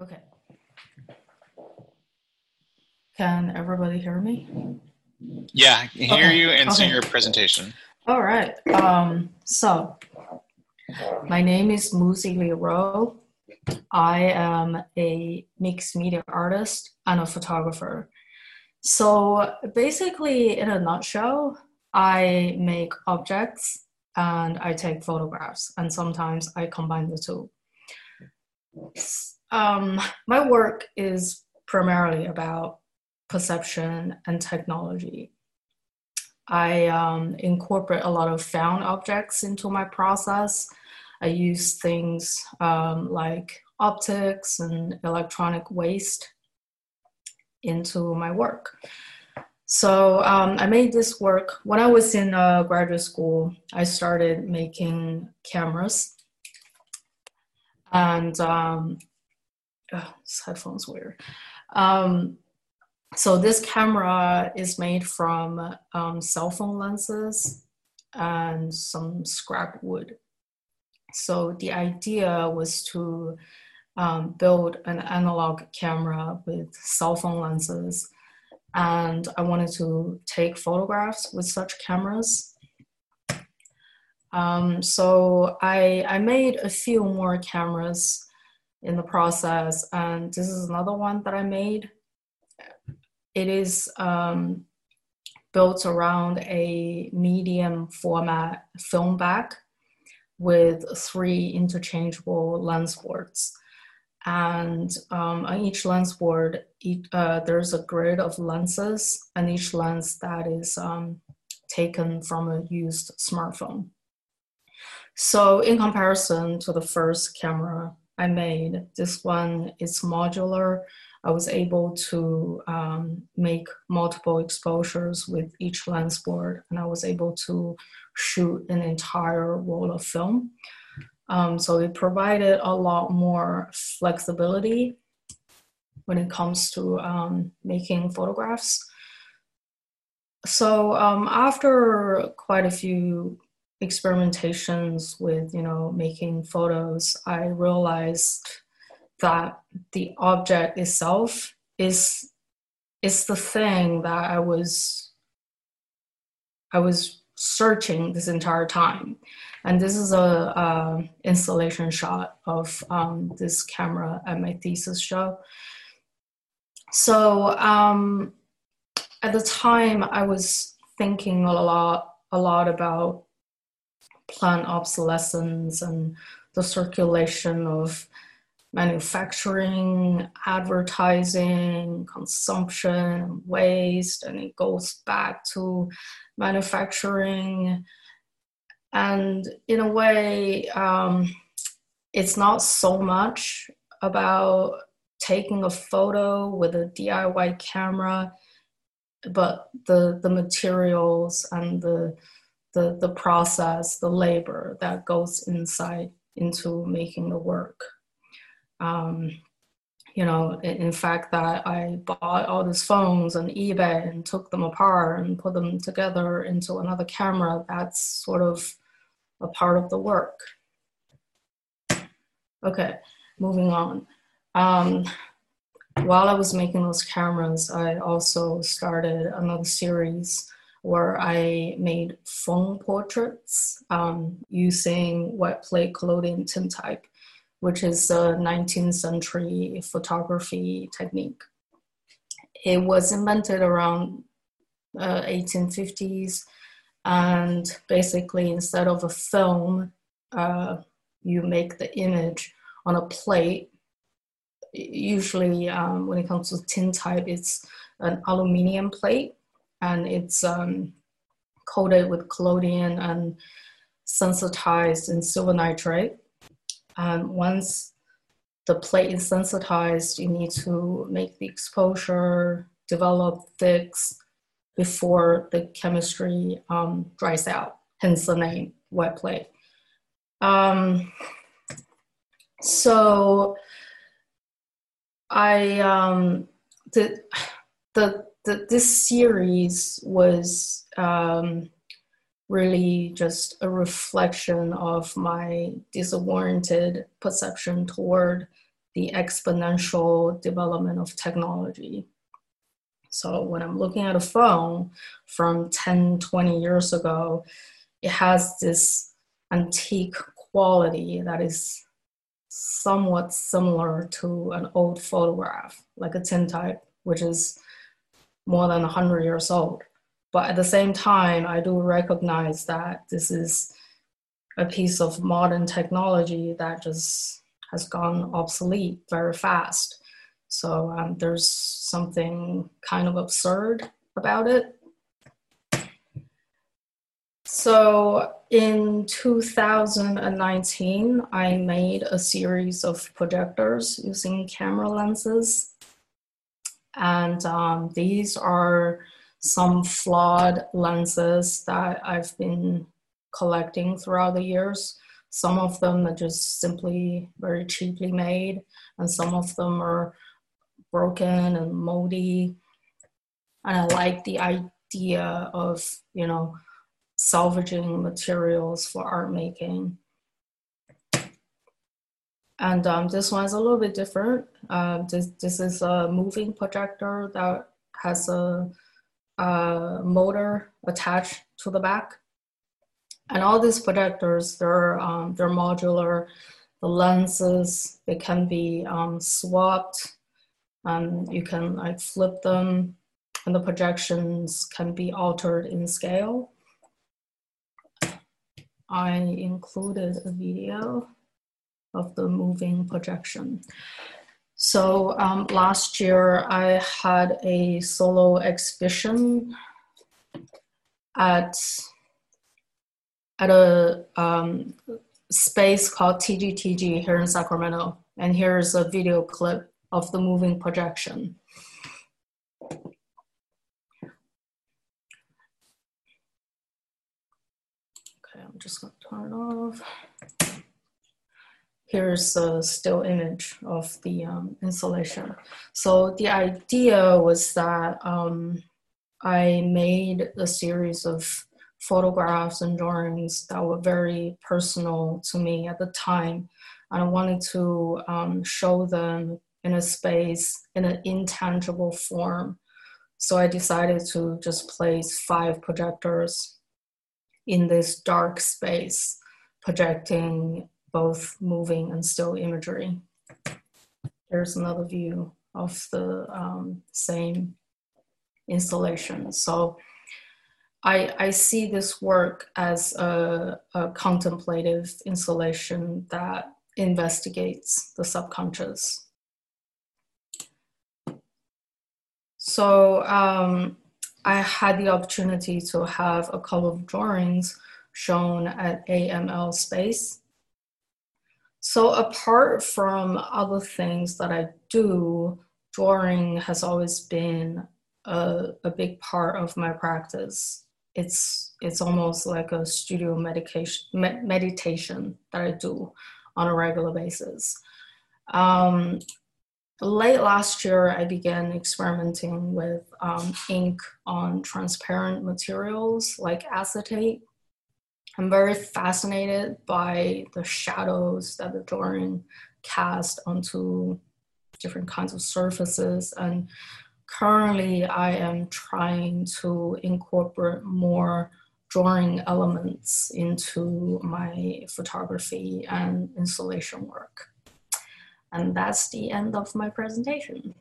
Okay. Can everybody hear me? Yeah, I can hear Okay, you and see your presentation. All right. Um, so, my name is Muzi Liu. I am a mixed media artist and a photographer. So, basically, in a nutshell, I make objects and I take photographs, and sometimes I combine the two. Um, my work is primarily about perception and technology. I um, incorporate a lot of found objects into my process. I use things um, like optics and electronic waste into my work. So um, I made this work when I was in uh, graduate school. I started making cameras, and um, oh, this headphone's weird. Um, so this camera is made from um, cell phone lenses and some scrap wood. So the idea was to um, build an analog camera with cell phone lenses, and I wanted to take photographs with such cameras. Um, so I, I made a few more cameras in the process, and this is another one that I made it is um, built around a medium format film back with three interchangeable lens boards. And um, on each lens board, each, uh, there's a grid of lenses, and each lens that is um, taken from a used smartphone. So, in comparison to the first camera I made, this one is modular I was able to um, make multiple exposures with each lens board, and I was able to shoot an entire roll of film. Um, so it provided a lot more flexibility when it comes to um, making photographs. So um, after quite a few experimentations with, you know, making photos, I realized that the object itself is is the thing that I was I was searching this entire time, and this is a, a installation shot of um, this camera at my thesis show. So um, at the time, I was thinking a lot a lot about plant obsolescence and the circulation of manufacturing, advertising, consumption, waste, and it goes back to manufacturing. And in a way, um, it's not so much about taking a photo with a DIY camera, but the, the materials and the, the, the process, the labor that goes inside into making the work um, you know, in, fact, that I bought all these phones on eBay and took them apart and put them together into another camera. That's sort of a part of the work. Okay, moving on. Um, while I was making those cameras, I also started another series where I made phone portraits um, using wet plate collodion tintype which is a 19th century photography technique. It was invented around uh, 1850s, and basically, instead of a film, uh, you make the image on a plate. Usually, um, when it comes to tintype, it's an aluminium plate, and it's um, coated with collodion and sensitized in silver nitrate And once the plate is sensitized, you need to make the exposure, develop thicks before the chemistry um, dries out, hence the name wet plate. Um, so I um, the, the the this series was um, really just a reflection of my disoriented perception toward the exponential development of technology. So when I'm looking at a phone from 10, 20 years ago, it has this antique quality that is somewhat similar to an old photograph, like a tintype, which is more than 100 years old. But at the same time, I do recognize that this is a piece of modern technology that just has gone obsolete very fast. So um, there's something kind of absurd about it. So in 2019, I made a series of projectors using camera lenses. And um, these are some flawed lenses that I've been collecting throughout the years. Some of them are just simply very cheaply made, and some of them are broken and moldy. And I like the idea of, you know, salvaging materials for art making. And um, this one is a little bit different. Uh, this, this is a moving projector that has a, a motor attached to the back. And all these projectors, they're, um, they're modular. The lenses, they can be um, swapped. and you can like flip them and the projections can be altered in scale. I included a video of the moving projection. So um, last year I had a solo exhibition at at a um, space called TGTG here in Sacramento, and here's a video clip of the moving projection. Okay, I'm just to turn it off. Here's a still image of the um, installation. So the idea was that um, I made a series of photographs and drawings that were very personal to me at the time. And I wanted to um, show them in a space in an intangible form. So I decided to just place five projectors in this dark space, projecting both moving and still imagery. There's another view of the um, same installation. So I, I see this work as a, a contemplative installation that investigates the subconscious. So um, I had the opportunity to have a couple of drawings shown at AML Space. So apart from other things that I do, drawing has always been a, a big part of my practice. It's it's almost like a studio medication me- meditation that I do on a regular basis. Um, late last year, I began experimenting with um, ink on transparent materials like acetate. I'm very fascinated by the shadows that the drawing cast onto different kinds of surfaces. And currently, I am trying to incorporate more drawing elements into my photography and installation work. And that's the end of my presentation.